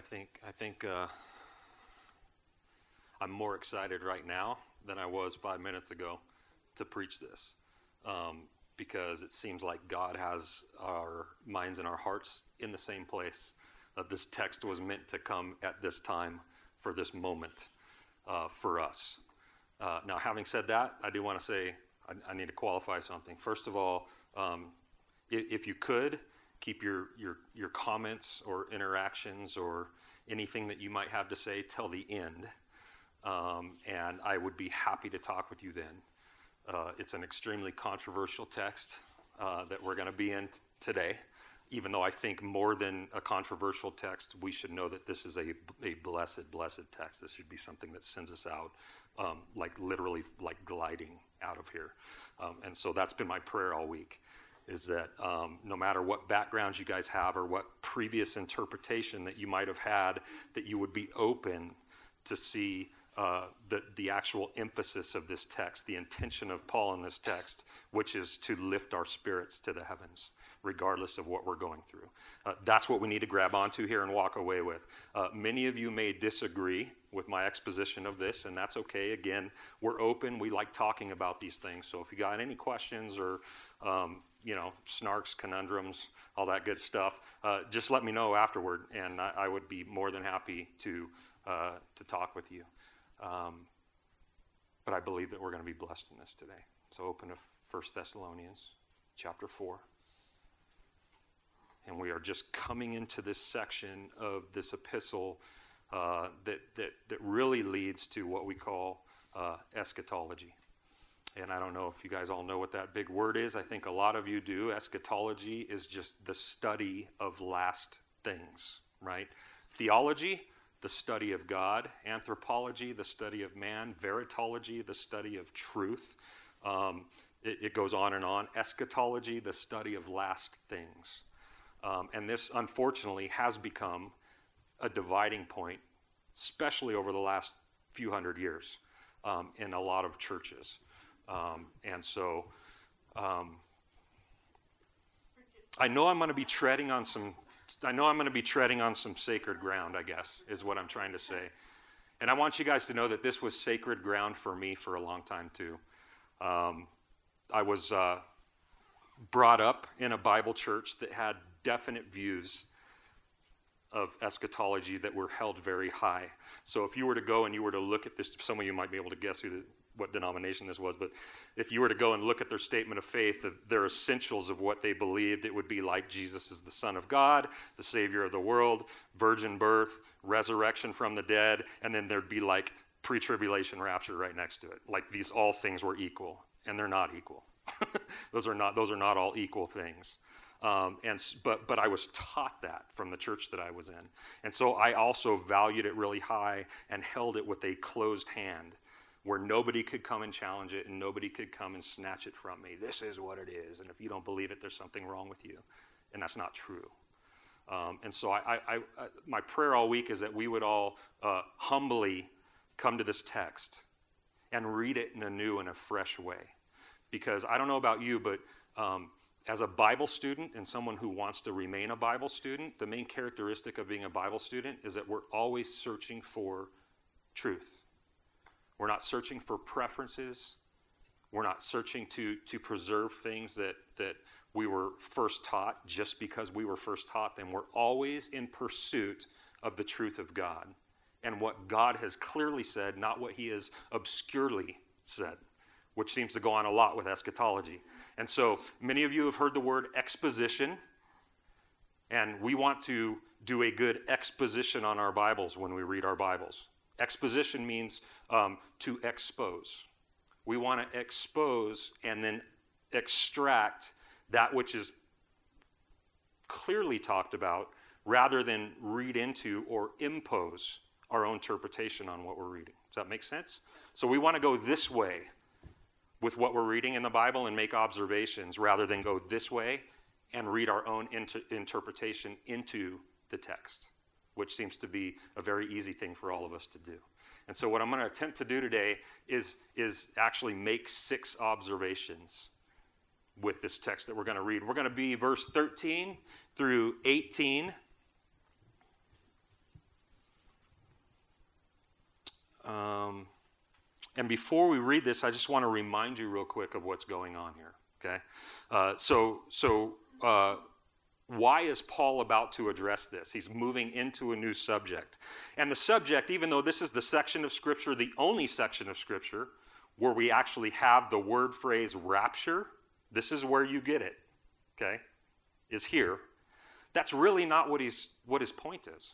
I think I think uh, I'm more excited right now than I was five minutes ago to preach this, um, because it seems like God has our minds and our hearts in the same place. That this text was meant to come at this time for this moment uh, for us. Uh, now, having said that, I do want to say I, I, need to qualify something. First of all, um, if, if you could keep your, your, your comments or interactions or anything that you might have to say till the end. Um, and I would be happy to talk with you then. Uh, it's an extremely controversial text uh, that we're going to be in t- today. Even though I think more than a controversial text, we should know that this is a, a blessed, blessed text. This should be something that sends us out, um, like literally, like gliding out of here. Um, and so that's been my prayer all week is that um, no matter what backgrounds you guys have or what previous interpretation that you might have had, that you would be open to see uh, the, the actual emphasis of this text, the intention of Paul in this text, which is to lift our spirits to the heavens, regardless of what we're going through. Uh, that's what we need to grab onto here and walk away with. Uh, many of you may disagree with my exposition of this, and that's okay. Again, we're open. We like talking about these things. So if you got any questions or um, you know, snarks, conundrums, all that good stuff, uh, just let me know afterward, and I, I would be more than happy to uh, to talk with you. Um, but I believe that we're going to be blessed in this today. So open to 1 Thessalonians chapter 4. And we are just coming into this section of this epistle uh, that, that, that really leads to what we call uh, eschatology. And I don't know if you guys all know what that big word is. I think a lot of you do. Eschatology is just the study of last things, right? Theology, the study of God. Anthropology, the study of man. Veritology, the study of truth. Um, it, it, goes on and on. Eschatology, the study of last things. Um, and this, unfortunately, has become a dividing point, especially over the last few hundred years um, in a lot of churches. Um, and so um, I know I'm going to be treading on some. I know I'm going to be treading on some sacred ground. I guess is what I'm trying to say. And I want you guys to know that this was sacred ground for me for a long time too. Um, I was uh, brought up in a Bible church that had definite views of eschatology that were held very high. So if you were to go and you were to look at this, some of you might be able to guess who the, what denomination this was, but if you were to go and look at their statement of faith, their essentials of what they believed, it would be like Jesus is the Son of God, the Savior of the world, virgin birth, resurrection from the dead, and then there'd be like pre tribulation rapture right next to it. Like these all things were equal, and they're not equal. those, are not, those are not all equal things. Um, and, but, but I was taught that from the church that I was in. And so I also valued it really high and held it with a closed hand where nobody could come and challenge it and nobody could come and snatch it from me. This is what it is. And if you don't believe it, there's something wrong with you. And that's not true. Um, and so I, I, I, my prayer all week is that we would all uh, humbly come to this text and read it in a new and a fresh way. Because I don't know about you, but um, as a Bible student and someone who wants to remain a Bible student, the main characteristic of being a Bible student is that we're always searching for truth. We're not searching for preferences. We're not searching to, to preserve things that, that we were first taught just because we were first taught them. We're always in pursuit of the truth of God and what God has clearly said, not what he has obscurely said, which seems to go on a lot with eschatology. And so many of you have heard the word exposition, and we want to do a good exposition on our Bibles when we read our Bibles. Exposition means um, to expose. We want to expose and then extract that which is clearly talked about rather than read into or impose our own interpretation on what we're reading. Does that make sense? So we want to go this way with what we're reading in the Bible and make observations rather than go this way and read our own inter- interpretation into the text, which seems to be a very easy thing for all of us to do. And so, what I'm going to attempt to do today is, is actually make six observations with this text that we're going to read. We're going to be verse 13 through 18. Um, and before we read this, I just want to remind you real quick of what's going on here. Okay, uh, so so uh, why is Paul about to address this? He's moving into a new subject, and the subject, even though this is the section of Scripture, the only section of Scripture where we actually have the word phrase rapture, this is where you get it. Okay, is here. That's really not what he's what his point is.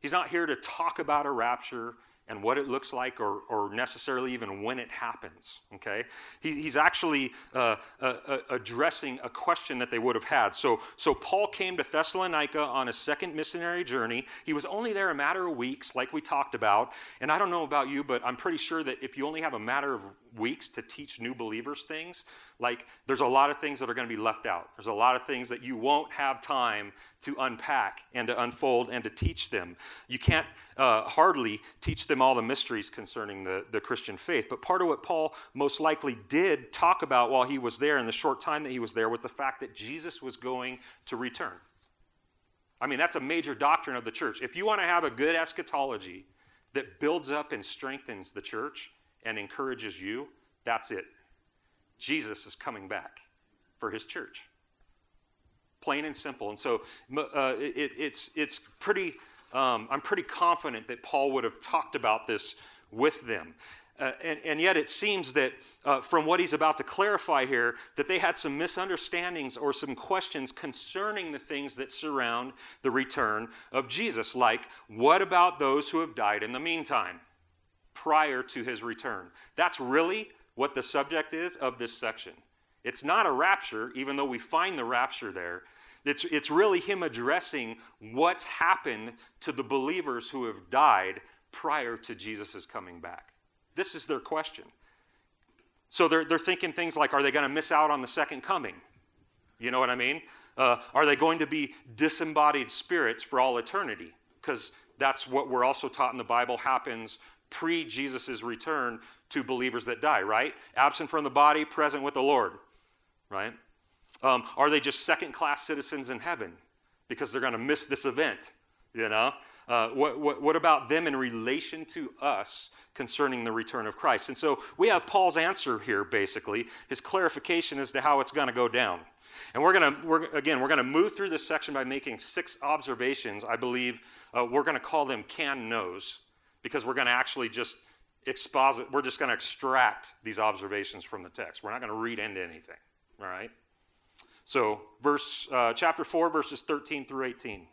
He's not here to talk about a rapture and what it looks like or, or necessarily even when it happens. Okay? He, he's actually uh, uh, uh, addressing a question that they would have had. So, so Paul came to Thessalonica on a second missionary journey. He was only there a matter of weeks, like we talked about. And I don't know about you, but I'm pretty sure that if you only have a matter of weeks to teach new believers things, like there's a lot of things that are going to be left out. There's a lot of things that you won't have time to unpack and to unfold and to teach them. You can't uh, hardly teach them all the mysteries concerning the, the Christian faith. But part of what Paul most likely did talk about while he was there in the short time that he was there was the fact that Jesus was going to return. I mean, that's a major doctrine of the church. If you want to have a good eschatology that builds up and strengthens the church, and encourages you, that's it. Jesus is coming back for his church. Plain and simple. And so uh, it, it's, it's pretty, um, I'm pretty confident that Paul would have talked about this with them. Uh, and, and, yet it seems that uh, from what he's about to clarify here that they had some misunderstandings or some questions concerning the things that surround the return of jesus like what about those who have died in the meantime prior to his return. That's really what the subject is of this section. It's not a rapture, even though we find the rapture there. It's, it's really him addressing what's happened to the believers who have died prior to Jesus' coming back. This is their question. So they're, they're thinking things like are they going to miss out on the second coming? You know what I mean? Uh, are they going to be disembodied spirits for all eternity? Because that's what we're also taught in the Bible happens pre Jesus' return to believers that die, right? Absent from the body, present with the Lord, right? Um, are they just second class citizens in heaven because they're going to miss this event? You know? Uh, what, what, what, about them in relation to us concerning the return of Christ? And so we have Paul's answer here, basically, his clarification as to how it's going to go down. And we're going to, we're, again, we're going to move through this section by making six observations. I believe uh, we're going to call them can knows because we're going to actually just exposit, we're just going to extract these observations from the text. We're not going to read into anything, all right? So, verse, uh, chapter 4, verses 13 through 18.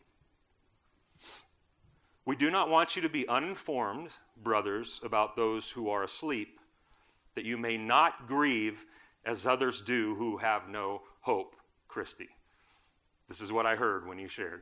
We do not want you to be uninformed, brothers, about those who are asleep, that you may not grieve as others do who have no hope. Christy. This is what I heard when you shared.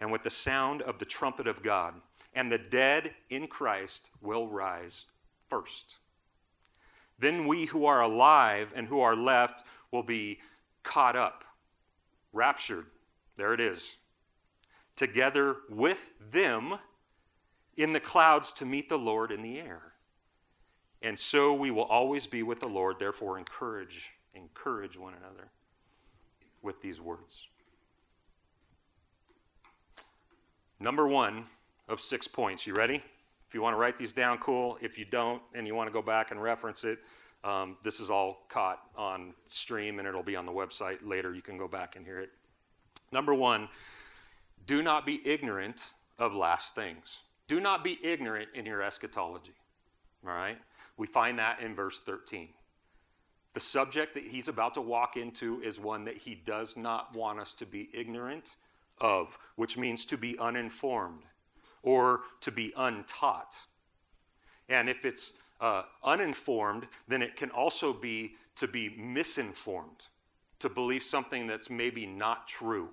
and with the sound of the trumpet of God, and the dead in Christ will rise first. Then we who are alive and who are left will be caught up, raptured. There it is. Together with them in the clouds to meet the Lord in the air. And so we will always be with the Lord. Therefore, encourage, encourage one another with these words. Number one of six points. You ready? If you want to write these down, cool. If you don't and you want to go back and reference it, um, this is all caught on stream and it'll be on the website later. You can go back and hear it. Number one, do not be ignorant of last things. Do not be ignorant in your eschatology. All right? We find that in verse 13. The subject that he's about to walk into is one that he does not want us to be ignorant of, which means to be uninformed or to be untaught. And if it's uh, uninformed, then it can also be to be misinformed, to believe something that's maybe not true.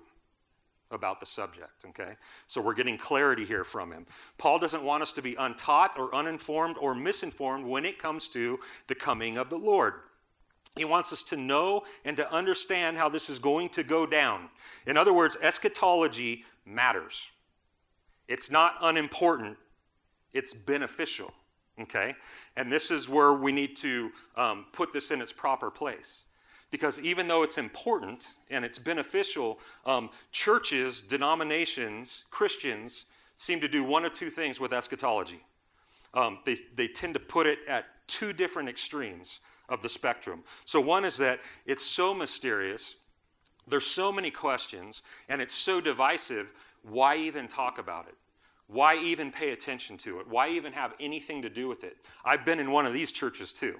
about the subject, okay? So we're getting clarity here from him. Paul doesn't want us to be untaught or uninformed or misinformed when it comes to the coming of the Lord. He wants us to know and to understand how this is going to go down. In other words, eschatology matters. It's not unimportant, it's beneficial, okay? And this is where we need to um, put this in its proper place. Because even though it's important and it's beneficial, um, churches, denominations, Christians seem to do one of two things with eschatology. Um, they, they tend to put it at two different extremes of the spectrum. So, one is that it's so mysterious, there's so many questions, and it's so divisive, why even talk about it? Why even pay attention to it? Why even have anything to do with it? I've been in one of these churches too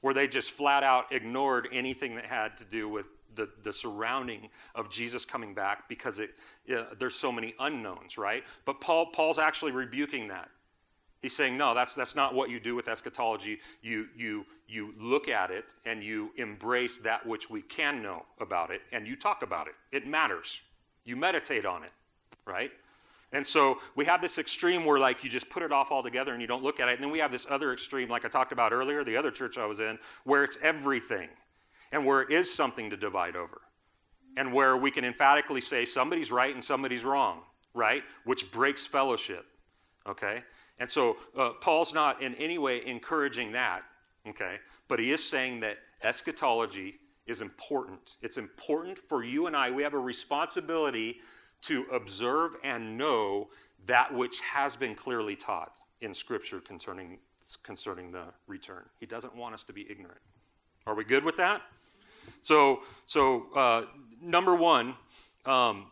where they just flat out ignored anything that had to do with the, the surrounding of Jesus coming back because it, there's so many unknowns, right? But Paul, Paul's actually rebuking that. He's saying, no, that's, that's not what you do with eschatology. You, you, you look at it and you embrace that which we can know about it and you talk about it. It matters. You meditate on it, right? And so we have this extreme where, like, you just put it off altogether and you don't look at it. And then we have this other extreme, like I talked about earlier, the other church I was in, where it's everything and where it is something to divide over. And where we can emphatically say somebody's right and somebody's wrong, right? Which breaks fellowship, okay? And so uh, Paul's not in any way encouraging that, okay? But he is saying that eschatology is important. It's important for you and I. We have a responsibility to observe and know that which has been clearly taught in Scripture concerning, concerning the return. He doesn't want us to be ignorant. Are we good with that? So, so uh, number one, um,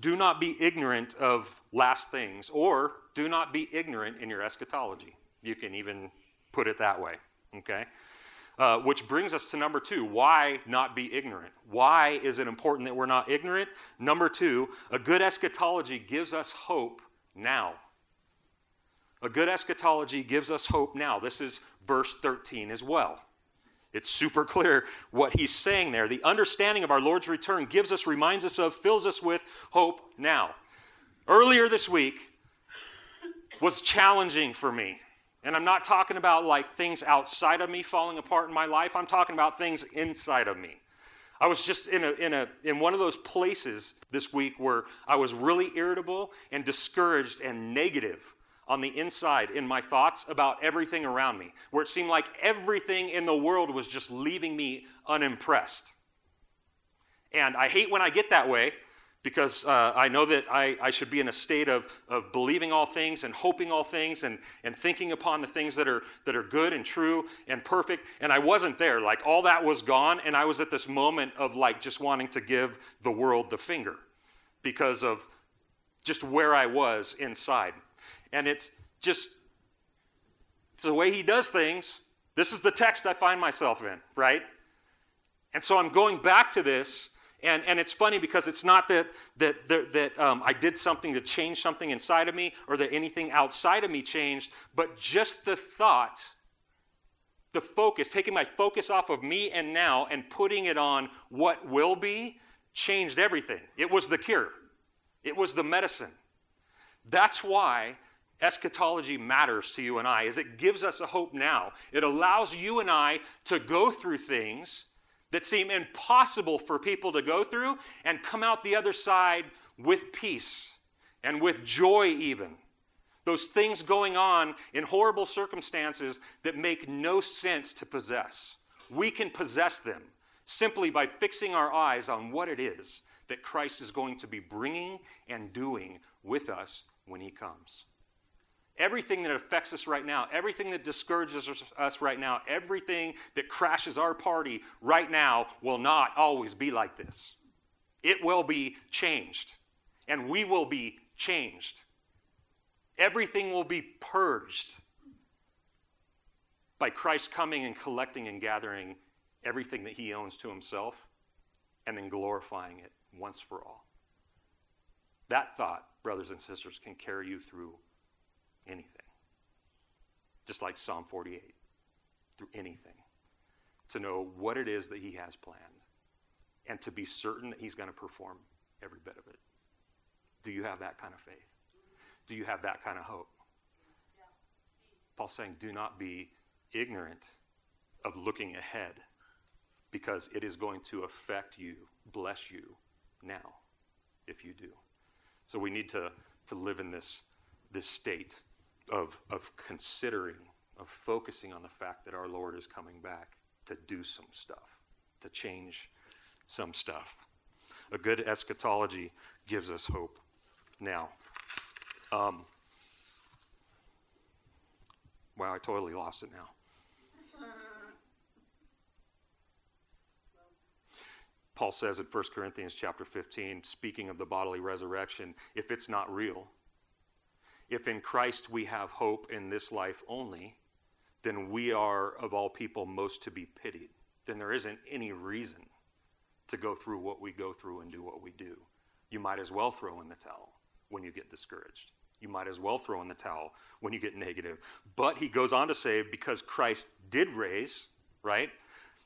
do not be ignorant of last things, or do not be ignorant in your eschatology. You can even put it that way, okay? Uh, which brings us to number two why not be ignorant? Why is it important that we're not ignorant? Number two, a good eschatology gives us hope now. A good eschatology gives us hope now. This is verse 13 as well. It's super clear what he's saying there. The understanding of our Lord's return gives us, reminds us of, fills us with hope now. Earlier this week was challenging for me. And I'm not talking about like things outside of me falling apart in my life. I'm talking about things inside of me. I was just in, a, in, a, in one of those places this week where I was really irritable and discouraged and negative on the inside in my thoughts about everything around me, where it seemed like everything in the world was just leaving me unimpressed. And I hate when I get that way because uh, I know that I, I, should be in a state of, of believing all things and hoping all things and, and thinking upon the things that are, that are good and true and perfect. And I wasn't there. Like all that was gone. And I was at this moment of like just wanting to give the world the finger because of just where I was inside. And it's just it's the way he does things. This is the text I find myself in, right? And so I'm going back to this and, and it's funny because it's not that, that, that, that um, I did something to change something inside of me or that anything outside of me changed, but just the thought, the focus, taking my focus off of me and now and putting it on what will be, changed everything. It was the cure, it was the medicine. That's why eschatology matters to you and I is it gives us a hope now. It allows you and I to go through things that seem impossible for people to go through and come out the other side with peace and with joy, even. Those things going on in horrible circumstances that make no sense to possess. We can possess them simply by fixing our eyes on what it is that Christ is going to be bringing and doing with us when He comes. Everything that affects us right now, everything that discourages us right now, everything that crashes our party right now will not always be like this. It will be changed, and we will be changed. Everything will be purged by Christ coming and collecting and gathering everything that he owns to himself and then glorifying it once for all. That thought, brothers and sisters, can carry you through anything. Just like Psalm 48, through anything. To know what it is that He has planned and to be certain that He's going to perform every bit of it. Do you have that kind of faith? Do you have that kind of hope? Paul's saying, do not be ignorant of looking ahead because it is going to affect you, bless you now if you do. So we need to, to live in this, this state of, of considering, of focusing on the fact that our Lord is coming back to do some stuff, to change some stuff. A good eschatology gives us hope. Now, um, wow, I totally lost it now. Paul says in 1 Corinthians chapter 15, speaking of the bodily resurrection, if it's not real, if in Christ we have hope in this life only, then we are, of all people, most to be pitied. Then there isn't any reason to go through what we go through and do what we do. You might as well throw in the towel when you get discouraged. You might as well throw in the towel when you get negative. But he goes on to say, because Christ did raise, right?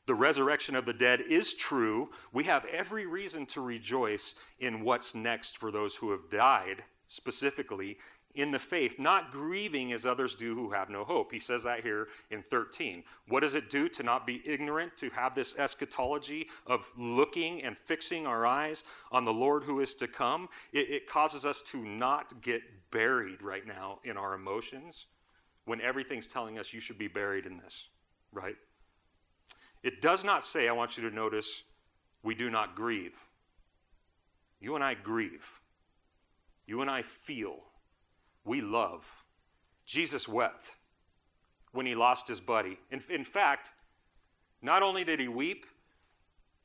The resurrection of the dead is true. We have every reason to rejoice in what's next for those who have died, specifically in the faith, not grieving as others do who have no hope. He says that here in 13. What does it do to not be ignorant, to have this eschatology of looking and fixing our eyes on the Lord who is to come? It, it causes us to not get buried right now in our emotions when everything's telling us you should be buried in this, right? It does not say, I want you to notice, we do not grieve. You and I grieve. You and I feel we love. Jesus wept when he lost his buddy. In, in fact, not only did he weep,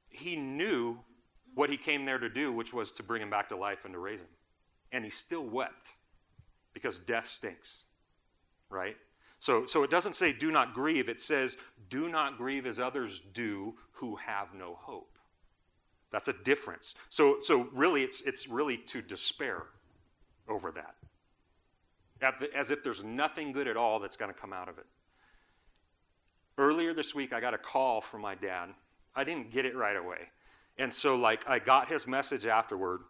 he knew what he came there to do, which was to bring him back to life and to raise him. And he still wept because death stinks, right? So, so it doesn't say do not grieve, it says do not grieve as others do who have no hope. That's a difference. So, so really, it's, it's really to despair over that as if there's nothing good at all that's going to come out of it. Earlier this week, I got a call from my dad. I didn't get it right away. And so, like, I got his message afterward,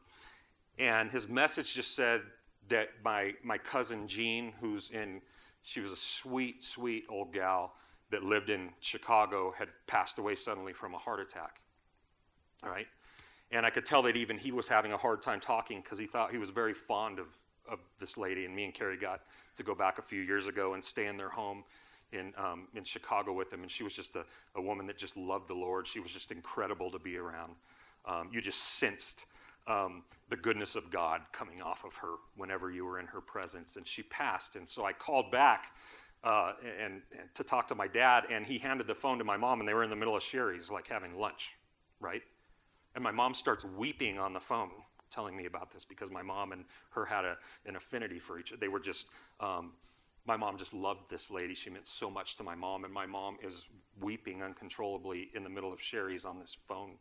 and his message just said that my, my cousin Jean, who's in, she was a sweet, sweet old gal that lived in Chicago, had passed away suddenly from a heart attack. All right? And I could tell that even he was having a hard time talking because he thought he was very fond of of this lady, and me and Carrie got to go back a few years ago and stay in their home in, um, in Chicago with them. And she was just a, a woman that just loved the Lord. She was just incredible to be around. Um, you just sensed um, the goodness of God coming off of her whenever you were in her presence. And she passed. And so I called back uh, and, and, to talk to my dad, and he handed the phone to my mom, and they were in the middle of Sherry's, like having lunch, right? And my mom starts weeping on the phone telling me about this because my mom and her had a, an affinity for each other. They were just, um, my mom just loved this lady. She meant so much to my mom, and my mom is weeping uncontrollably in the middle of Sherry's on this phone.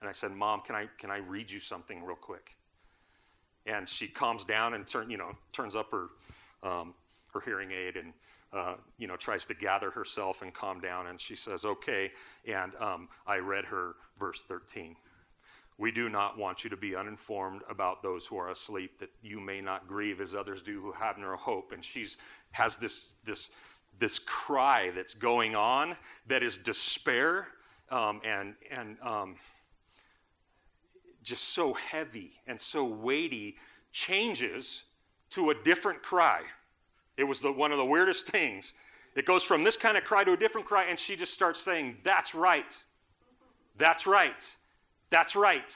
And I said, Mom, can I, can I read you something real quick? And she calms down and turn, you know, turns up her, um, her hearing aid and uh, you know, tries to gather herself and calm down. And she says, okay. And um, I read her verse 13. We do not want you to be uninformed about those who are asleep, that you may not grieve as others do who have no hope. And she's has this this this cry that's going on that is despair um, and and um, just so heavy and so weighty changes to a different cry. It was the, one of the weirdest things. It goes from this kind of cry to a different cry, and she just starts saying, That's right. That's right. That's right.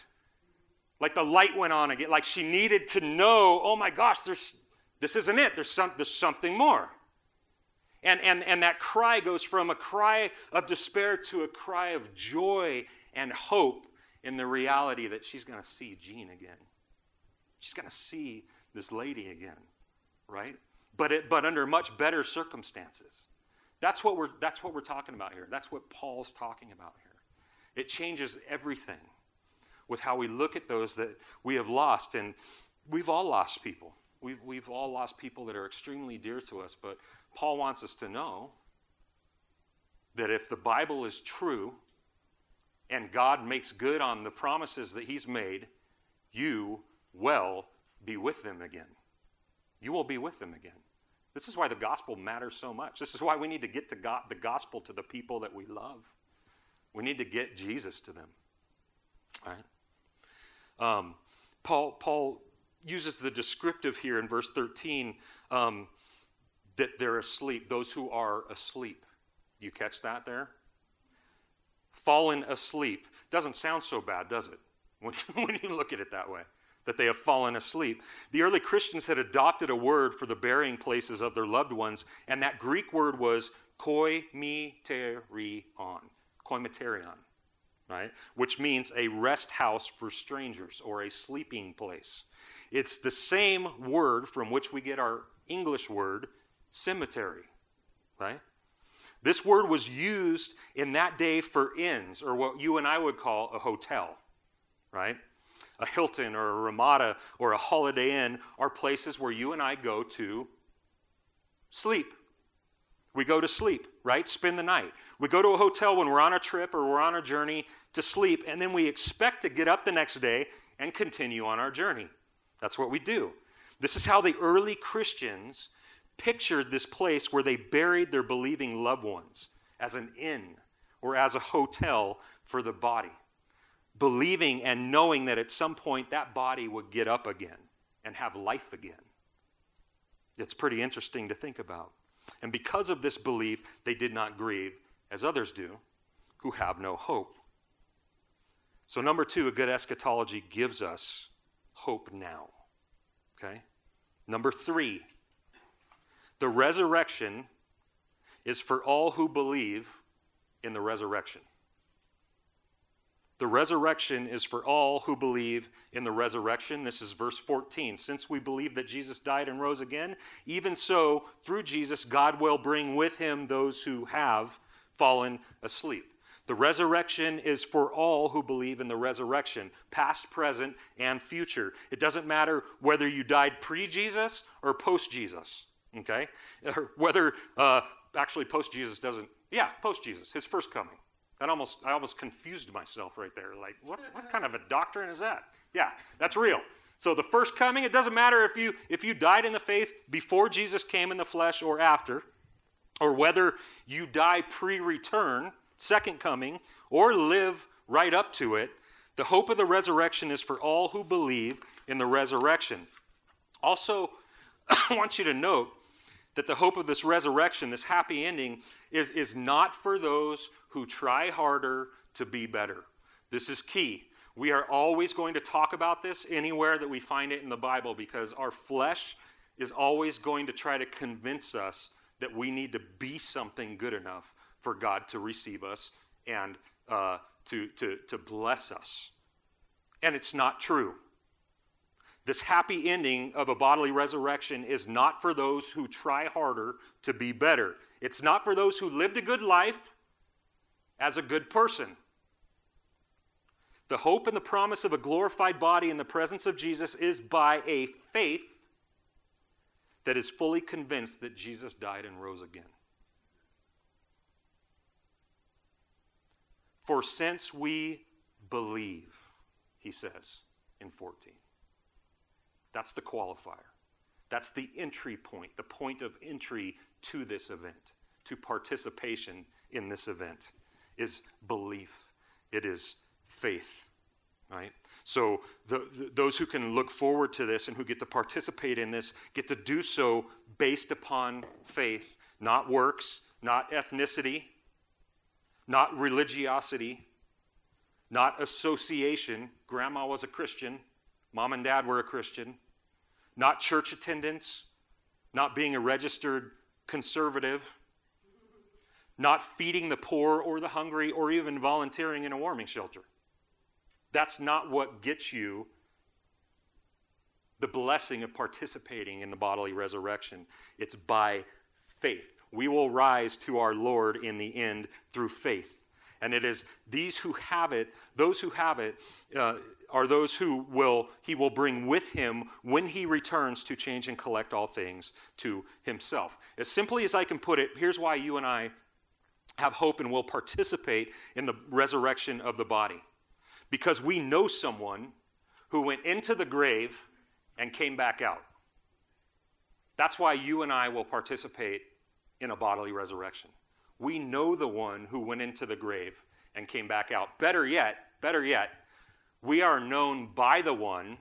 Like the light went on again. Like she needed to know, oh my gosh, there's, this isn't it. There's, some, there's something more. And, and, and that cry goes from a cry of despair to a cry of joy and hope in the reality that she's going to see Jean again. She's going to see this lady again, right? But, it, but under much better circumstances. That's what, we're, that's what we're talking about here. That's what Paul's talking about here. It changes everything with how we look at those that we have lost. And we've all lost people. We've, we've all lost people that are extremely dear to us. But Paul wants us to know that if the Bible is true and God makes good on the promises that He's made, you will be with them again. You will be with them again. This is why the gospel matters so much. This is why we need to get to God, the gospel to the people that we love. We need to get Jesus to them. All right? Um, Paul, Paul uses the descriptive here in verse 13 um, that they're asleep, those who are asleep. You catch that there? Fallen asleep. Doesn't sound so bad, does it? When, when you look at it that way, that they have fallen asleep. The early Christians had adopted a word for the burying places of their loved ones, and that Greek word was koimeterion. Koimeterion, right? Which means a rest house for strangers or a sleeping place. It's the same word from which we get our English word cemetery, right? This word was used in that day for inns, or what you and I would call a hotel, right? A Hilton or a Ramada or a Holiday Inn are places where you and I go to sleep. We go to sleep, right? Spend the night. We go to a hotel when we're on a trip or we're on a journey to sleep, and then we expect to get up the next day and continue on our journey. That's what we do. This is how the early Christians pictured this place where they buried their believing loved ones as an inn or as a hotel for the body, believing and knowing that at some point that body would get up again and have life again. It's pretty interesting to think about. And because of this belief, they did not grieve as others do who have no hope. So, number two, a good eschatology gives us hope now. Okay? Number three, the resurrection is for all who believe in the resurrection. The resurrection is for all who believe in the resurrection. This is verse 14. Since we believe that Jesus died and rose again, even so, through Jesus, God will bring with him those who have fallen asleep. The resurrection is for all who believe in the resurrection, past, present, and future. It doesn't matter whether you died pre Jesus or post Jesus, okay? Or whether, uh, actually, post Jesus doesn't, yeah, post Jesus, his first coming. That almost, I almost confused myself right there. Like, what, what kind of a doctrine is that? Yeah, that's real. So the first coming, it doesn't matter if you if you died in the faith before Jesus came in the flesh or after, or whether you die pre-return second coming or live right up to it, the hope of the resurrection is for all who believe in the resurrection. Also, I want you to note that the hope of this resurrection, this happy ending, is, is not for those who try harder to be better. This is key. We are always going to talk about this anywhere that we find it in the Bible because our flesh is always going to try to convince us that we need to be something good enough for God to receive us and uh, to, to, to bless us. And it's not true. This happy ending of a bodily resurrection is not for those who try harder to be better. It's not for those who lived a good life as a good person. The hope and the promise of a glorified body in the presence of Jesus is by a faith that is fully convinced that Jesus died and rose again. For since we believe, he says in 14. That's the qualifier. That's the entry point, the point of entry to this event, to participation in this event, is belief. It is faith, right? So the, the, those who can look forward to this and who get to participate in this get to do so based upon faith, not works, not ethnicity, not religiosity, not association. Grandma was a Christian, mom and dad were a Christian, not church attendance, not being a registered conservative, not feeding the poor or the hungry, or even volunteering in a warming shelter. That's not what gets you the blessing of participating in the bodily resurrection. It's by faith we will rise to our Lord in the end through faith. And it is these who have it, those who have it, uh, are those who will he will bring with him when he returns to change and collect all things to himself. As simply as I can put it, here's why you and I have hope and will participate in the resurrection of the body. Because we know someone who went into the grave and came back out. That's why you and I will participate in a bodily resurrection. We know the one who went into the grave and came back out. Better yet, better yet, we are known by the one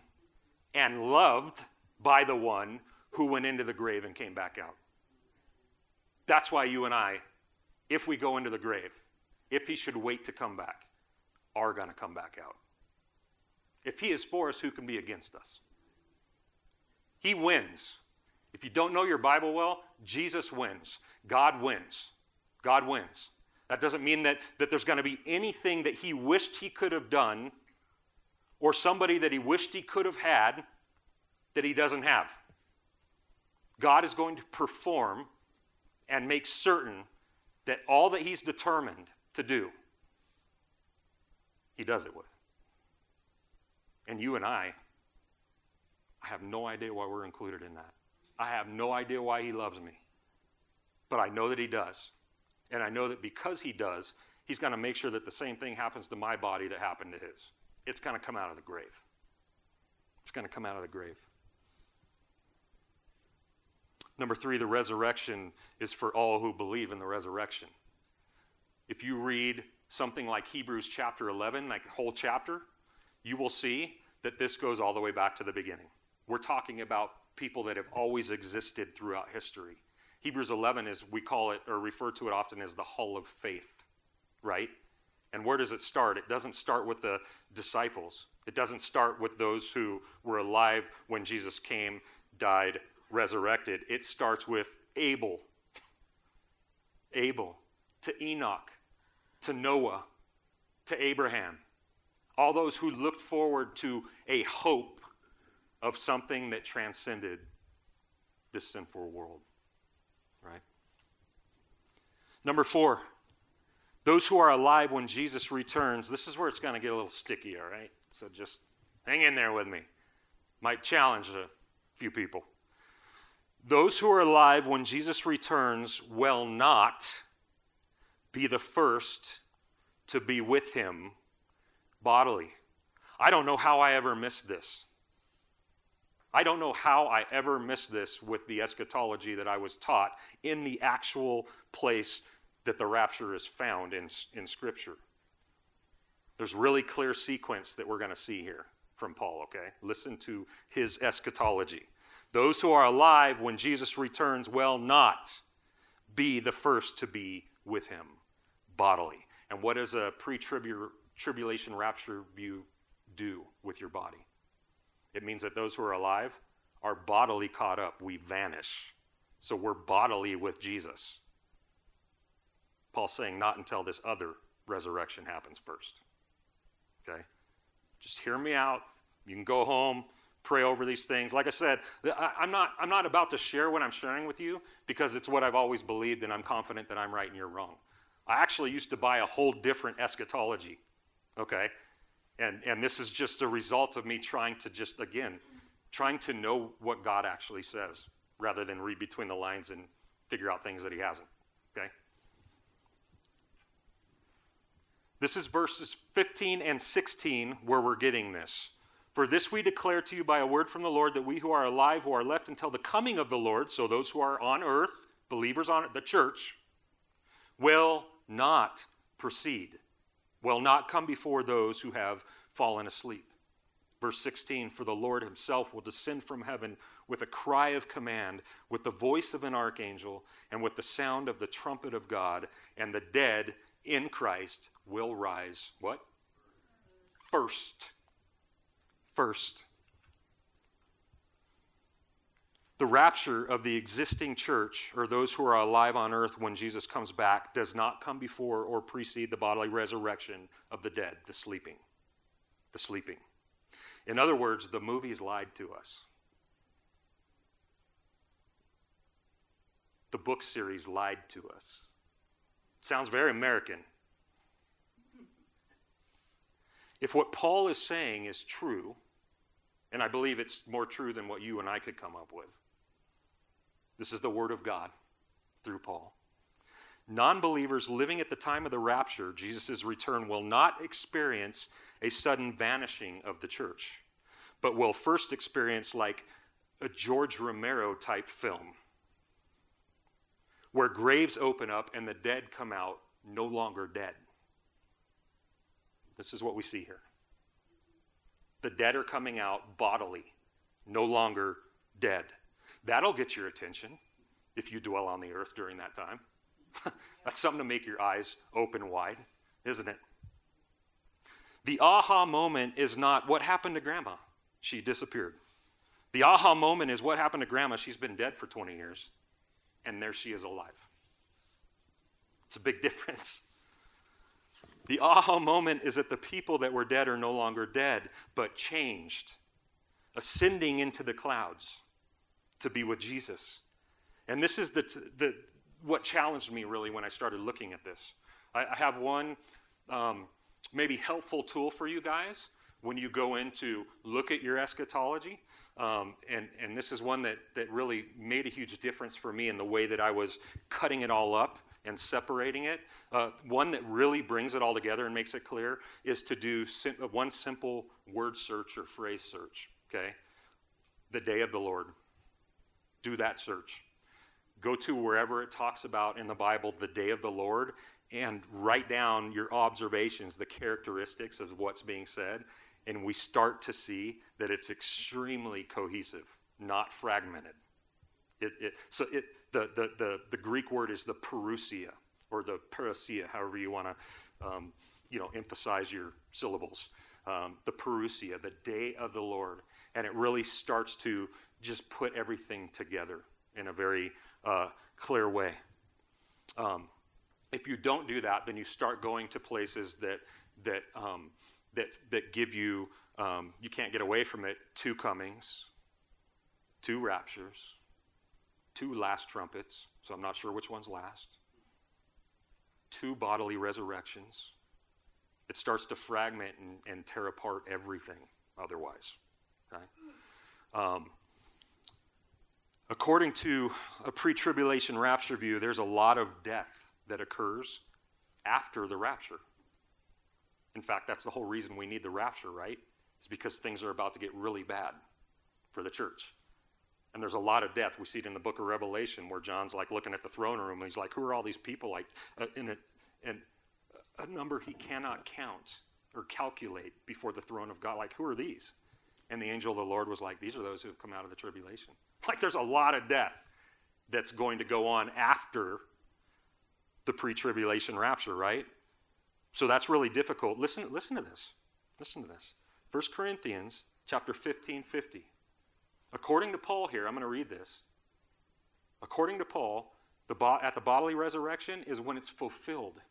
and loved by the one who went into the grave and came back out. That's why you and I, if we go into the grave, if he should wait to come back, are going to come back out. If he is for us, who can be against us? He wins. If you don't know your Bible well, Jesus wins. God wins. God wins. That doesn't mean that, that there's going to be anything that he wished he could have done or somebody that he wished he could have had that he doesn't have. God is going to perform and make certain that all that he's determined to do, he does it with. And you and I, I have no idea why we're included in that. I have no idea why he loves me. But I know that he does. And I know that because he does, he's going to make sure that the same thing happens to my body that happened to his. It's going to come out of the grave. It's going to come out of the grave. Number three, the resurrection is for all who believe in the resurrection. If you read something like Hebrews chapter 11, like the whole chapter, you will see that this goes all the way back to the beginning. We're talking about people that have always existed throughout history. Hebrews 11 is, we call it or refer to it often as the hall of faith, right? And where does it start? It doesn't start with the disciples. It doesn't start with those who were alive when Jesus came, died, resurrected. It starts with Abel, Abel, to Enoch, to Noah, to Abraham. All those who looked forward to a hope of something that transcended this sinful world. Right? Number four, those who are alive when Jesus returns. This is where it's going to get a little sticky, all right? So just hang in there with me. Might challenge a few people. Those who are alive when Jesus returns will not be the first to be with him bodily. I don't know how I ever missed this. I don't know how I ever missed this with the eschatology that I was taught in the actual place that the rapture is found in, in Scripture. There's really clear sequence that we're going to see here from Paul, okay? Listen to his eschatology. Those who are alive when Jesus returns will not be the first to be with him bodily. And what does a pre tribulation rapture view do with your body? It means that those who are alive are bodily caught up. We vanish. So we're bodily with Jesus. Paul's saying not until this other resurrection happens first. Okay? Just hear me out. You can go home, pray over these things. Like I said, I, am not, I'm not about to share what I'm sharing with you because it's what I've always believed and I'm confident that I'm right and you're wrong. I actually used to buy a whole different eschatology. Okay? And, and this is just a result of me trying to just, again, trying to know what God actually says rather than read between the lines and figure out things that He hasn't. Okay? This is verses 15 and 16 where we're getting this. For this we declare to you by a word from the Lord that we who are alive, who are left until the coming of the Lord, so those who are on earth, believers on the church, will not proceed, will not come before those who have fallen asleep. Verse 16 For the Lord himself will descend from heaven with a cry of command, with the voice of an archangel, and with the sound of the trumpet of God, and the dead in Christ will rise. What? First first. The rapture of the existing church, or those who are alive on earth when Jesus comes back, does not come before or precede the bodily resurrection of the dead, the sleeping. The sleeping. In other words, the movies lied to us. The book series lied to us. Sounds very American. If what Paul is saying is true, and I believe it's more true than what you and I could come up with. This is the Word of God through Paul. Non believers living at the time of the rapture, Jesus' return, will not experience a sudden vanishing of the church, but we'll first experience like a George Romero type film where graves open up and the dead come out no longer dead. This is what we see here. The dead are coming out bodily, no longer dead. That'll get your attention if you dwell on the earth during that time. That's something to make your eyes open wide, isn't it? The aha moment is not what happened to grandma. She disappeared. The aha moment is what happened to grandma. She's been dead for 20 years, and there she is alive. It's a big difference. The aha moment is that the people that were dead are no longer dead, but changed, ascending into the clouds to be with Jesus. And this is the, the what challenged me really when I started looking at this. I, I have one um, maybe helpful tool for you guys when you go in to look at your eschatology. Um, and, and this is one that, that really made a huge difference for me in the way that I was cutting it all up and separating it. Uh, one that really brings it all together and makes it clear is to do sim- uh, one simple word search or phrase search. Okay? The day of the Lord. Do that search. Go to wherever it talks about in the Bible the day of the Lord and write down your observations, the characteristics of what's being said, and we start to see that it's extremely cohesive, not fragmented. It, it, so it, the, the, the, the, Greek word is the parousia, or the parousia, however you want to um, you know, emphasize your syllables. Um, the parousia, the day of the Lord. And it really starts to just put everything together in a very uh, clear way. Um, if you don't do that, then you start going to places that that um, that that give you um, you can't get away from it. Two comings, two raptures, two last trumpets. So I'm not sure which one's last. Two bodily resurrections. It starts to fragment and, and tear apart everything otherwise. Okay? Um, according to a pre tribulation rapture view, there's a lot of death that occurs after the rapture. In fact, that's the whole reason we need the rapture, right? It's because things are about to get really bad for the church. And there's a lot of death. We see it in the book of Revelation where John's like looking at the throne room and he's like, Who are all these people? Like, uh, in a, and a number he cannot count or calculate before the throne of God. Like, who are these? And the angel of the Lord was like, These are those who have come out of the tribulation. Like, there's a lot of death that's going to go on after the pre-tribulation rapture, right? So that's really difficult. Listen, listen to this. Listen to this. 1 Corinthians chapter 15, 50. According to Paul here, I'm going to read this. According to Paul, the bo- at the bodily resurrection is when it's fulfilled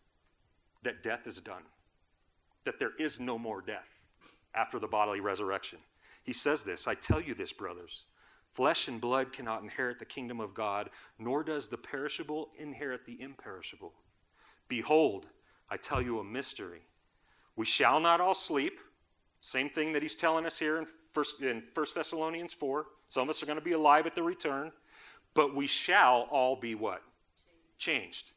that death is done, that there is no more death after the bodily resurrection. He says this I tell you this, brothers Flesh and blood cannot inherit the kingdom of God, nor does the perishable inherit the imperishable. Behold, I tell you a mystery. We shall not all sleep. Same thing that he's telling us here in First, in 1 Thessalonians 4. Some of us are going to be alive at the return. But we shall all be what? Changed.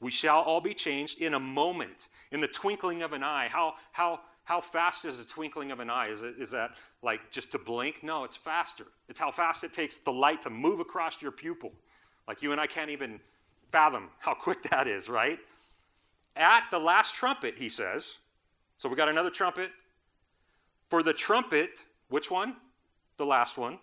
We shall all be changed in a moment, in the twinkling of an eye. How, how, how fast is the twinkling of an eye? Is, it, is that like just to blink? No, it's faster. It's how fast it takes the light to move across your pupil. Like you and I can't even fathom how quick that is, right? At the last trumpet, he says. So we got another trumpet. For the trumpet, which one? The last one,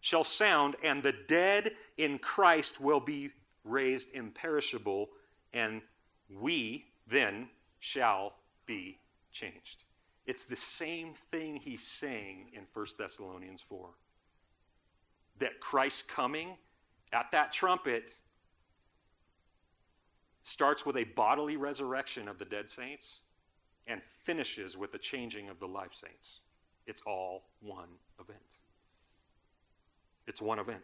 shall sound, and the dead in Christ will be raised imperishable, and we then shall be changed. It's the same thing he's saying in 1 Thessalonians 4. That Christ's coming at that trumpet starts with a bodily resurrection of the dead saints and finishes with the changing of the life saints. It's all one event. It's one event.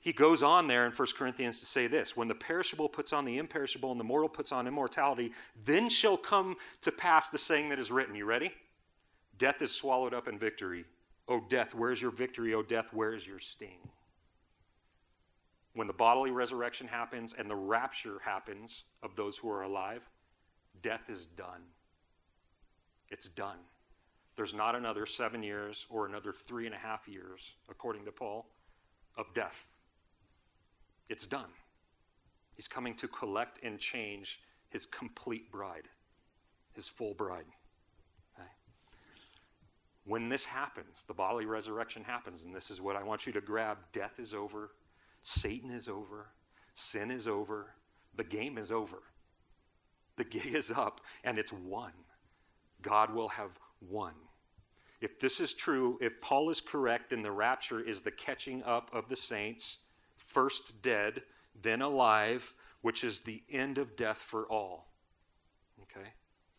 He goes on there in 1 Corinthians to say this When the perishable puts on the imperishable and the mortal puts on immortality, then shall come to pass the saying that is written. You ready? Death is swallowed up in victory. O death, where is your victory? O death, where is your sting? When the bodily resurrection happens and the rapture happens of those who are alive, death is done. It's done. there's not another seven years or another three and a half years, according to Paul, of death. It's done. He's coming to collect and change his complete bride, his full bride. Okay? When this happens, the bodily resurrection happens, and this is what I want you to grab death is over, Satan is over, sin is over, the game is over. The gig is up, and it's won. God will have won. If this is true, if Paul is correct, then the rapture is the catching up of the saints, first dead, then alive, which is the end of death for all. Okay?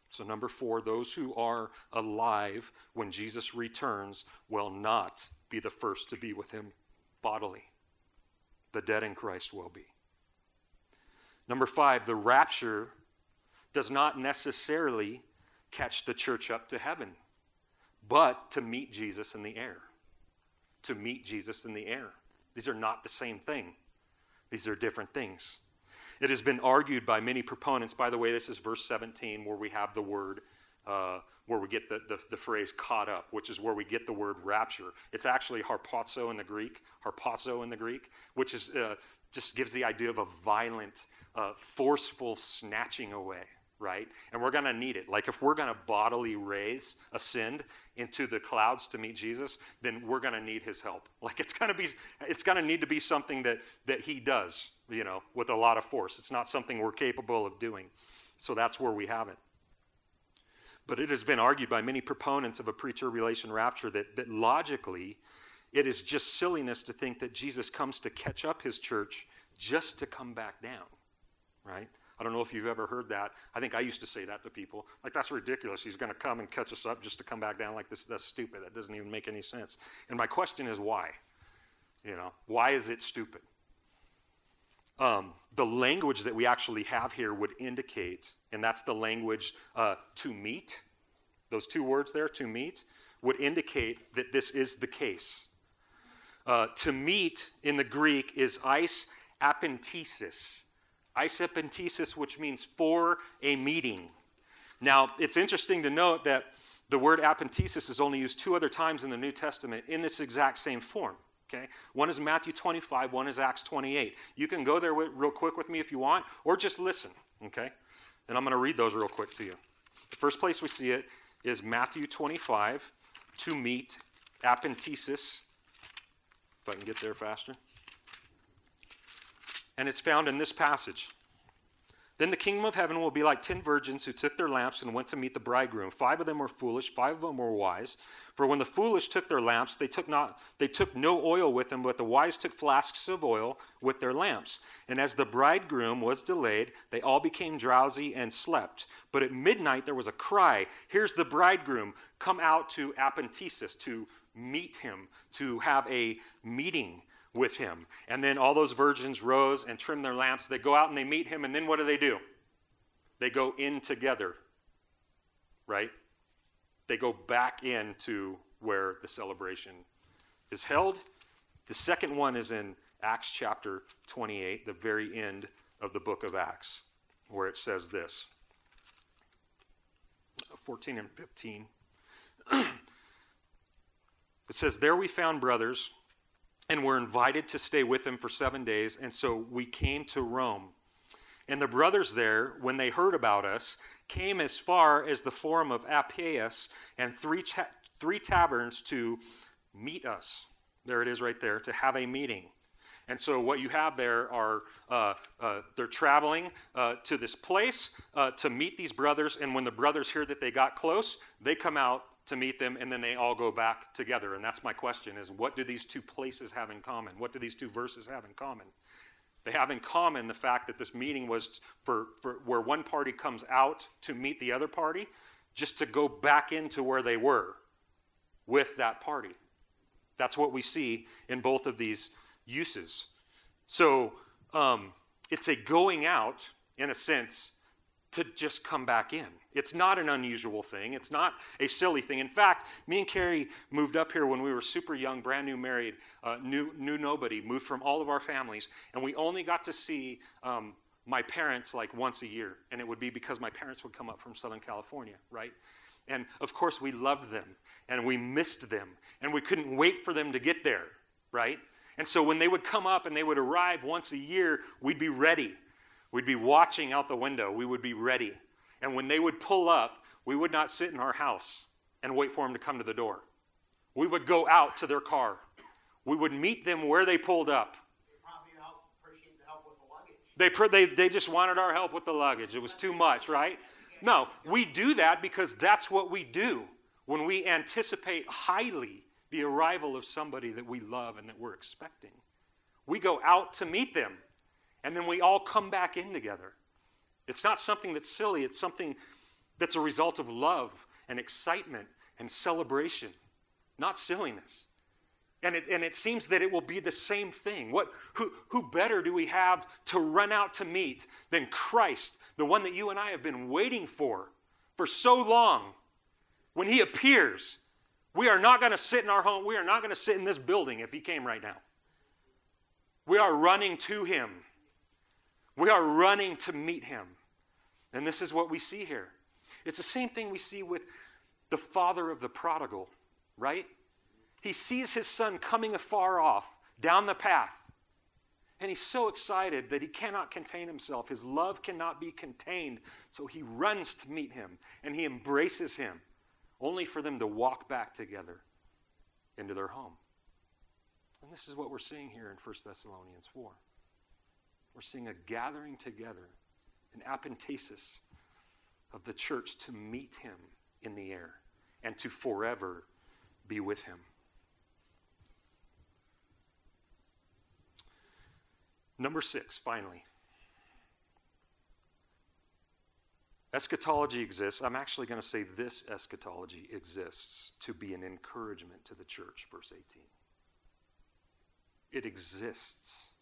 So, number four, those who are alive when Jesus returns will not be the first to be with him bodily. The dead in Christ will be. Number five, the rapture does not necessarily catch the church up to heaven, but to meet Jesus in the air. To meet Jesus in the air. These are not the same thing, these are different things. It has been argued by many proponents. By the way, this is verse 17 where we have the word, uh, where we get the, the, the, phrase caught up, which is where we get the word rapture. It's actually harpazo in the Greek, harpazo in the Greek, which is, uh, just gives the idea of a violent, uh, forceful snatching away right? And we're going to need it. Like if we're going to bodily raise, ascend into the clouds to meet Jesus, then we're going to need his help. Like it's going to be it's going to need to be something that that he does, you know, with a lot of force. It's not something we're capable of doing. So that's where we have it. But it has been argued by many proponents of a pre-tribulation rapture that that logically it is just silliness to think that Jesus comes to catch up his church just to come back down, right? I don't know if you've ever heard that. I think I used to say that to people. Like, that's ridiculous. He's going to come and catch us up just to come back down like this. That's stupid. That doesn't even make any sense. And my question is why? You know, why is it stupid? Um, the language that we actually have here would indicate, and that's the language uh, to meet, those two words there, to meet, would indicate that this is the case. Uh, to meet in the Greek is eis apentesis. Eisepentesis, which means for a meeting. Now, it's interesting to note that the word apentesis is only used two other times in the New Testament in this exact same form. Okay? One is Matthew 25, one is Acts 28. You can go there real quick with me if you want, or just listen. Okay? And I'm going to read those real quick to you. The first place we see it is Matthew 25, to meet apentesis. If I can get there faster and it's found in this passage. Then the kingdom of heaven will be like ten virgins who took their lamps and went to meet the bridegroom. Five of them were foolish, five of them were wise. For when the foolish took their lamps, they took not they took no oil with them, but the wise took flasks of oil with their lamps. And as the bridegroom was delayed, they all became drowsy and slept. But at midnight there was a cry, "Here's the bridegroom! Come out to Apentesis to meet him, to have a meeting." With him. And then all those virgins rose and trimmed their lamps. They go out and they meet him, and then what do they do? They go in together, right? They go back into where the celebration is held. The second one is in Acts chapter 28, the very end of the book of Acts, where it says this 14 and 15. it says, There we found brothers and were invited to stay with him for seven days. And so we came to Rome. And the brothers there, when they heard about us, came as far as the Forum of Appius and three, cha- three taverns to meet us. There it is right there, to have a meeting. And so what you have there are uh, uh, they're traveling uh, to this place uh, to meet these brothers, and when the brothers hear that they got close, they come out to meet them, and then they all go back together. And that's my question is what do these two places have in common? What do these two verses have in common? They have in common the fact that this meeting was for, for where one party comes out to meet the other party, just to go back into where they were with that party. That's what we see in both of these uses. So um, it's a going out, in a sense, to just come back in. It's not an unusual thing. It's not a silly thing. In fact, me and Carrie moved up here when we were super young, brand new married, uh, knew, knew nobody, moved from all of our families, and we only got to see um, my parents like once a year. And it would be because my parents would come up from Southern California, right? And of course, we loved them and we missed them and we couldn't wait for them to get there, right? And so when they would come up and they would arrive once a year, we'd be ready. We'd be watching out the window. We would be ready. And when they would pull up, we would not sit in our house and wait for them to come to the door. We would go out to their car. We would meet them where they pulled up. They, probably appreciate the help with the luggage. they, they, they just wanted our help with the luggage. It was too much, right? No, we do that because that's what we do when we anticipate highly the arrival of somebody that we love and that we're expecting. We go out to meet them, and then we all come back in together. It's not something that's silly, it's something that's a result of love and excitement and celebration, not silliness. And it, and it seems that it will be the same thing. What, who, who better do we have to run out to meet than Christ, the one that you and I have been waiting for for so long? When he appears, we are not going to sit in our home. We are not going to sit in this building if he came right now. We are running to him. We are running to meet him. And this is what we see here. It's the same thing we see with the father of the prodigal, right? He sees his son coming afar off down the path. And he's so excited that he cannot contain himself. His love cannot be contained. So he runs to meet him and he embraces him, only for them to walk back together into their home. And this is what we're seeing here in 1 Thessalonians 4. We're seeing a gathering together, an apentesis of the church to meet him in the air and to forever be with him. Number six, finally. Eschatology exists. I'm actually going to say this eschatology exists to be an encouragement to the church, verse 18. It exists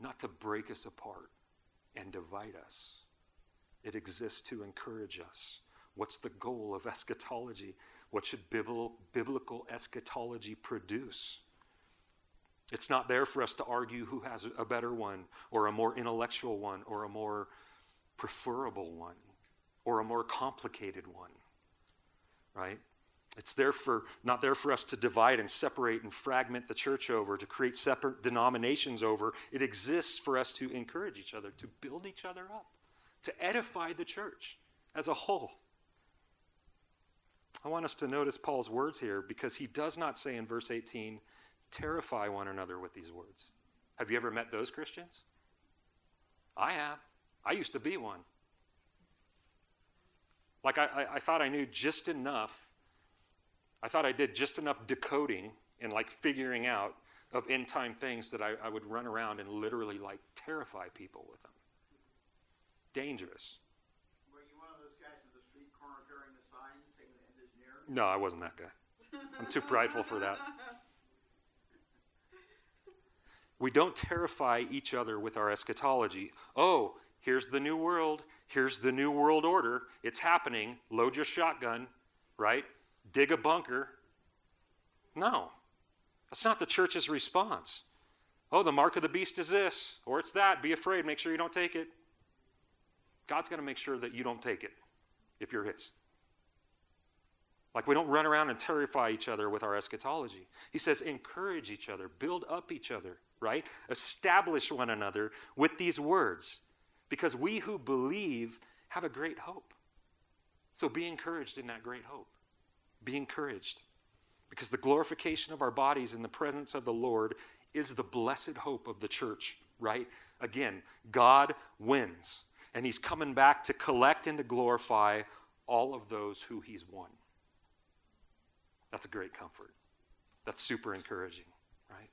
not to break us apart and divide us, it exists to encourage us. What's the goal of eschatology? What should biblical eschatology produce? It's not there for us to argue who has a better one, or a more intellectual one, or a more preferable one, or a more complicated one. Right? It's there for not there for us to divide and separate and fragment the church over, to create separate denominations over. It exists for us to encourage each other, to build each other up, to edify the church as a whole. I want us to notice Paul's words here because he does not say in verse 18, terrify one another with these words. Have you ever met those Christians? I have. I used to be one. Like, I, I, I thought I knew just enough. I thought I did just enough decoding and like figuring out of end time things that I, I would run around and literally like terrify people with them. Dangerous. Were you one of those guys at the street corner carrying the sign saying the end is near? No, I wasn't that guy. I'm too prideful for that. We don't terrify each other with our eschatology. Oh, here's the new world. Here's the new world order. It's happening. Load your shotgun, right? Dig a bunker. No, that's not the church's response. Oh, the mark of the beast is this, or it's that. Be afraid. Make sure you don't take it. God's going to make sure that you don't take it if you're His. Like we don't run around and terrify each other with our eschatology. He says, encourage each other, build up each other right? Establish one another with these words because we who believe have a great hope. So be encouraged in that great hope. Be encouraged because the glorification of our bodies in the presence of the Lord is the blessed hope of the church, right? Again, God wins, and He's coming back to collect and to glorify all of those who He's won. That's a great comfort. That's super encouraging right?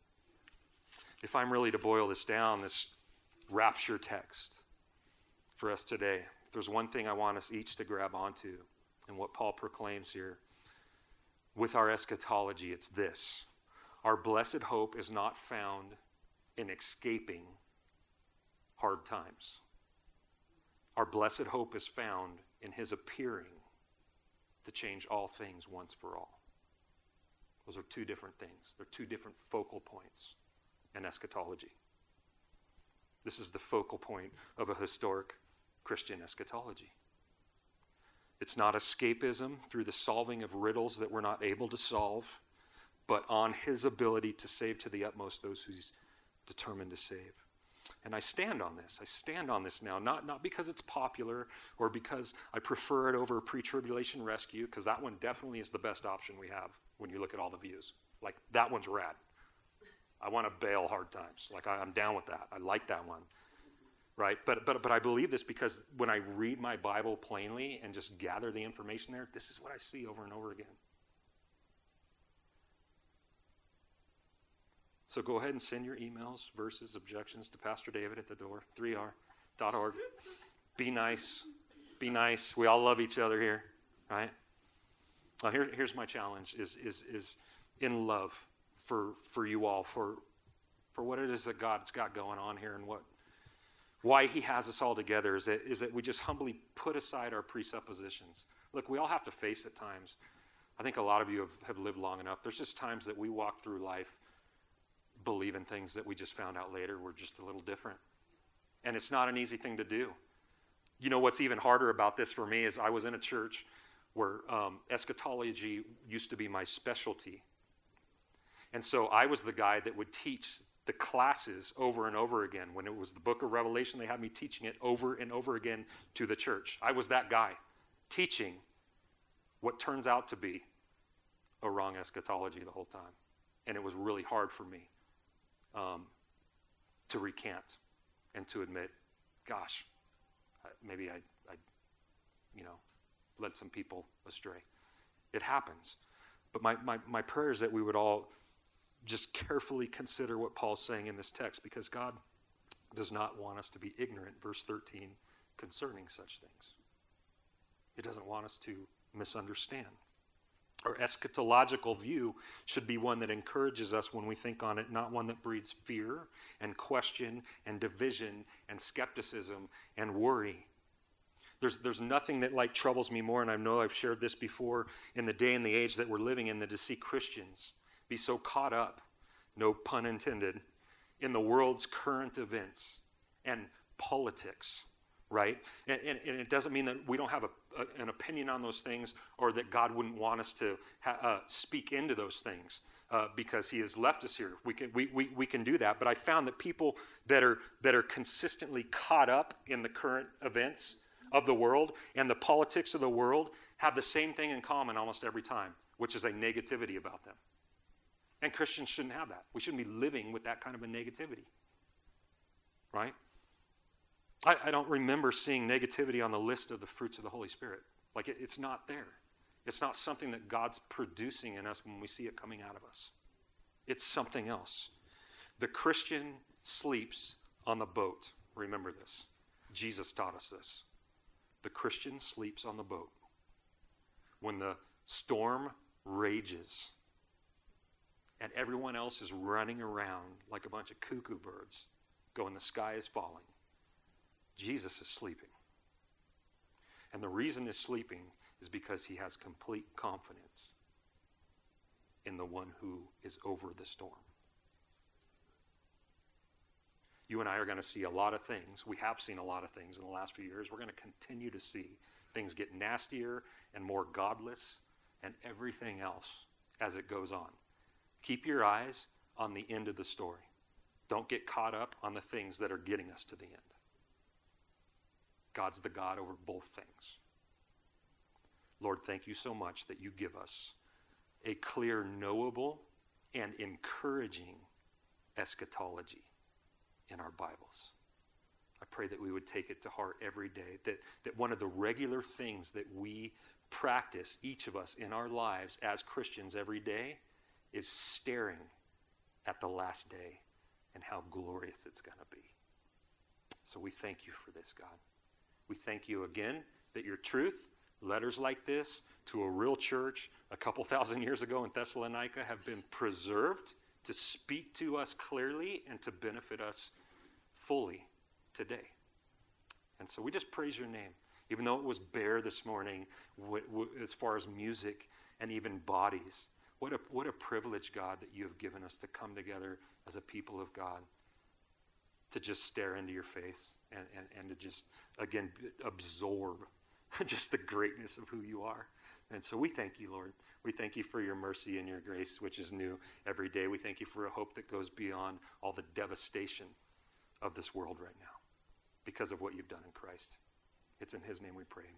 if I'm really to boil this down, this rapture text for us today, if there's one thing I want us each to grab onto and what Paul proclaims here with our eschatology, it's this. Our blessed hope is not found in escaping hard times. Our blessed hope is found in his appearing to change all things once for all. Those are two different things, they're two different focal points in eschatology. This is the focal point of a historic Christian eschatology. It's not escapism through the solving of riddles that we're not able to solve, but on his ability to save to the utmost those who's determined to save. And I stand on this. I stand on this now, not, not because it's popular or because I prefer it over pre tribulation rescue, because that one definitely is the best option we have when you look at all the views. Like, that one's rad. I want to bail hard times. Like, I, I'm down with that. I like that one. Right? But, but, but I believe this because when I read my Bible plainly and just gather the information there, this is what I see over and over again. So go ahead and send your emails, verses, objections to Pastor David at the door, 3r.org. Be nice. Be nice. We all love each other here, right? Now here, here's my challenge is, is, is in love for, for you all, for, for what it is that God's got going on here and what why he has us all together is that, is that we just humbly put aside our presuppositions. Look, we all have to face at times. I think a lot of you have, have lived long enough. There's just times that we walk through life believing things that we just found out later were just a little different. And it's not an easy thing to do. You know what's even harder about this for me is I was in a church where um, eschatology used to be my specialty. And so I was the guy that would teach the classes over and over again. When it was the book of Revelation, they had me teaching it over and over again to the church. I was that guy teaching what turns out to be a wrong eschatology the whole time. And it was really hard for me um, to recant and to admit, gosh, maybe I, I, you know, led some people astray. It happens. But my, my, my prayer is that we would all just carefully consider what Paul's saying in this text because God does not want us to be ignorant, verse 13, concerning such things. He doesn't want us to misunderstand. Our eschatological view should be one that encourages us when we think on it, not one that breeds fear and question and division and skepticism and worry. There's, there's nothing that like troubles me more, and I know I've shared this before in the day and the age that we're living in, than to see Christians be so caught up, no pun intended, in the world's current events and politics right? And, and, and, it doesn't mean that we don't have a, a, an opinion on those things or that God wouldn't want us to ha, uh, speak into those things uh, because He has left us here. We can, we, we, we can do that. But I found that people that are, that are consistently caught up in the current events of the world and the politics of the world have the same thing in common almost every time, which is a negativity about them. And Christians shouldn't have that. We shouldn't be living with that kind of a negativity. Right? I, I, don't remember seeing negativity on the list of the fruits of the Holy Spirit. Like it, it's not there. It's not something that God's producing in us when we see it coming out of us. It's something else. The Christian sleeps on the boat. Remember this. Jesus taught us this. The Christian sleeps on the boat. When the storm rages and everyone else is running around like a bunch of cuckoo birds, going, the sky is falling Jesus is sleeping. And the reason he's sleeping is because he has complete confidence in the one who is over the storm. You and I are going to see a lot of things. We have seen a lot of things in the last few years. We're going to continue to see things get nastier and more godless and everything else as it goes on. Keep your eyes on the end of the story. Don't get caught up on the things that are getting us to the end. God's the God over both things. Lord, thank you so much that you give us a clear, knowable, and encouraging eschatology in our Bibles. I pray that we would take it to heart every day, that, that one of the regular things that we practice, each of us in our lives as Christians every day, is staring at the last day and how glorious it's going to be. So we thank you for this, God. We thank you again that your truth, letters like this to a real church a couple thousand years ago in Thessalonica, have been preserved to speak to us clearly and to benefit us fully today. And so we just praise your name. Even though it was bare this morning w- w- as far as music and even bodies, what a, what a privilege, God, that you have given us to come together as a people of God to just stare into your face and, and, and to just, again, absorb just the greatness of who you are. And so we thank you, Lord. We thank you for your mercy and your grace, which is new every day. We thank you for a hope that goes beyond all the devastation of this world right now because of what you've done in Christ. It's in his name we pray. Amen.